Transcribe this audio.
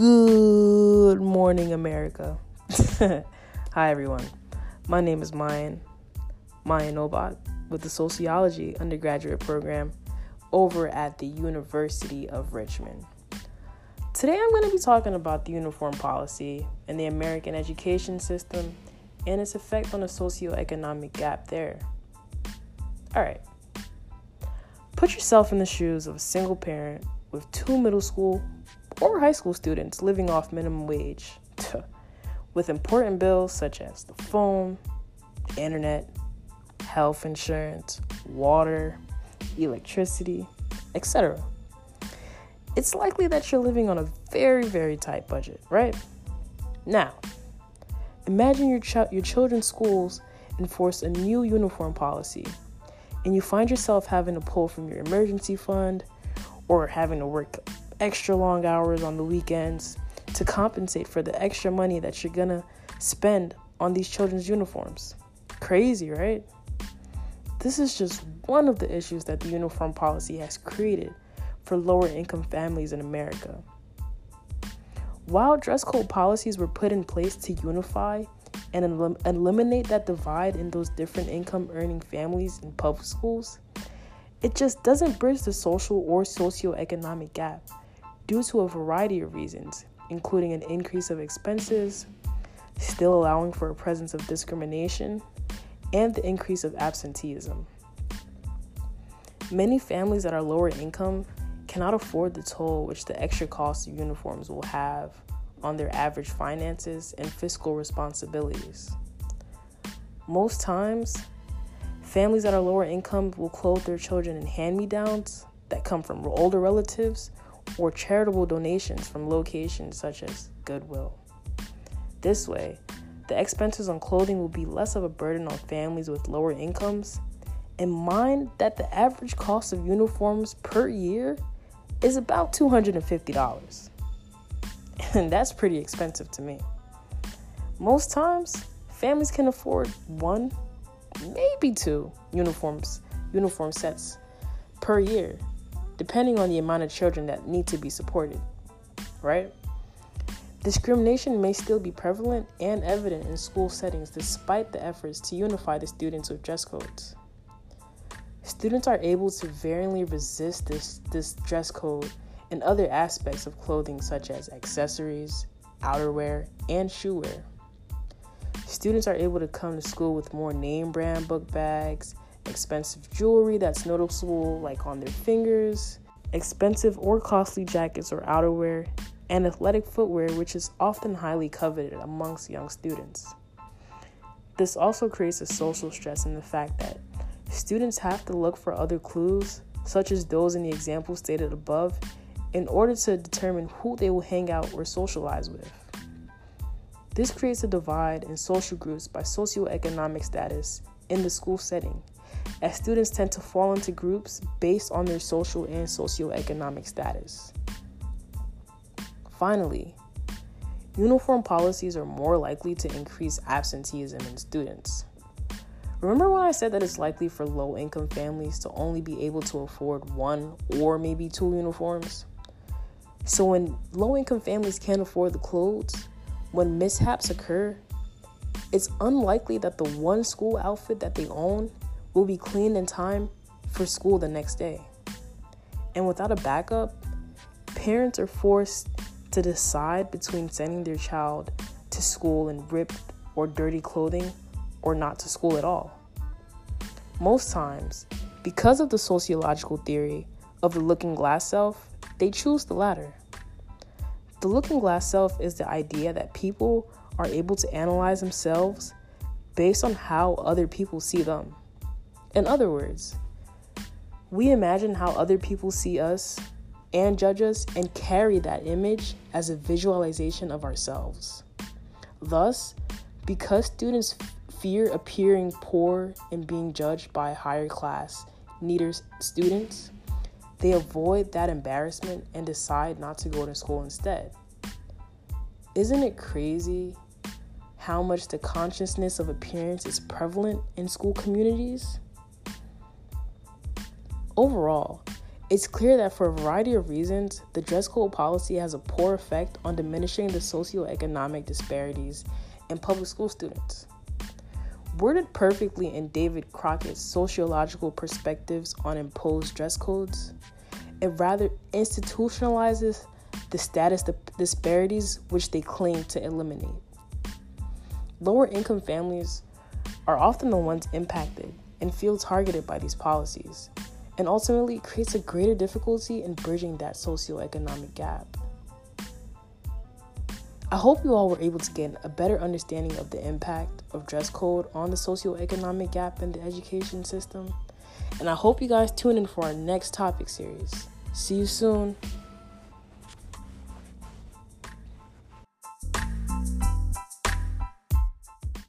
Good morning, America. Hi, everyone. My name is Mayan, Mayan Obot, with the Sociology undergraduate program over at the University of Richmond. Today, I'm going to be talking about the uniform policy and the American education system and its effect on the socioeconomic gap there. All right. Put yourself in the shoes of a single parent with two middle school or high school students living off minimum wage, with important bills such as the phone, internet, health insurance, water, electricity, etc. It's likely that you're living on a very, very tight budget, right? Now, imagine your, ch- your children's schools enforce a new uniform policy and you find yourself having to pull from your emergency fund or having to work extra long hours on the weekends to compensate for the extra money that you're gonna spend on these children's uniforms. Crazy, right? This is just one of the issues that the uniform policy has created for lower income families in America. While dress code policies were put in place to unify and elim- eliminate that divide in those different income earning families in public schools, it just doesn't bridge the social or socioeconomic gap due to a variety of reasons, including an increase of expenses, still allowing for a presence of discrimination, and the increase of absenteeism. Many families that are lower income cannot afford the toll which the extra cost of uniforms will have on their average finances and fiscal responsibilities. Most times, families that are lower income will clothe their children in hand me downs that come from older relatives or charitable donations from locations such as Goodwill. This way, the expenses on clothing will be less of a burden on families with lower incomes. And mind that the average cost of uniforms per year is about $250 and that's pretty expensive to me. Most times, families can afford one, maybe two uniforms, uniform sets per year, depending on the amount of children that need to be supported, right? Discrimination may still be prevalent and evident in school settings despite the efforts to unify the students with dress codes. Students are able to varyingly resist this, this dress code and other aspects of clothing such as accessories, outerwear, and shoewear. Students are able to come to school with more name brand book bags, expensive jewelry that's noticeable, like on their fingers, expensive or costly jackets or outerwear, and athletic footwear, which is often highly coveted amongst young students. This also creates a social stress in the fact that students have to look for other clues, such as those in the example stated above, in order to determine who they will hang out or socialize with. This creates a divide in social groups by socioeconomic status in the school setting, as students tend to fall into groups based on their social and socioeconomic status. Finally, uniform policies are more likely to increase absenteeism in students. Remember when I said that it's likely for low income families to only be able to afford one or maybe two uniforms? So when low income families can't afford the clothes, when mishaps occur, it's unlikely that the one school outfit that they own will be cleaned in time for school the next day. And without a backup, parents are forced to decide between sending their child to school in ripped or dirty clothing or not to school at all. Most times, because of the sociological theory of the looking glass self, they choose the latter. The looking glass self is the idea that people are able to analyze themselves based on how other people see them. In other words, we imagine how other people see us and judge us and carry that image as a visualization of ourselves. Thus, because students fear appearing poor and being judged by higher class, neater students, they avoid that embarrassment and decide not to go to school instead. Isn't it crazy how much the consciousness of appearance is prevalent in school communities? Overall, It's clear that for a variety of reasons, the dress code policy has a poor effect on diminishing the socioeconomic disparities in public school students. Worded perfectly in David Crockett's sociological perspectives on imposed dress codes, it rather institutionalizes the status disparities which they claim to eliminate. Lower income families are often the ones impacted and feel targeted by these policies, and ultimately creates a greater difficulty in bridging that socioeconomic gap. I hope you all were able to get a better understanding of the impact of dress code on the socioeconomic gap in the education system. And I hope you guys tune in for our next topic series. See you soon.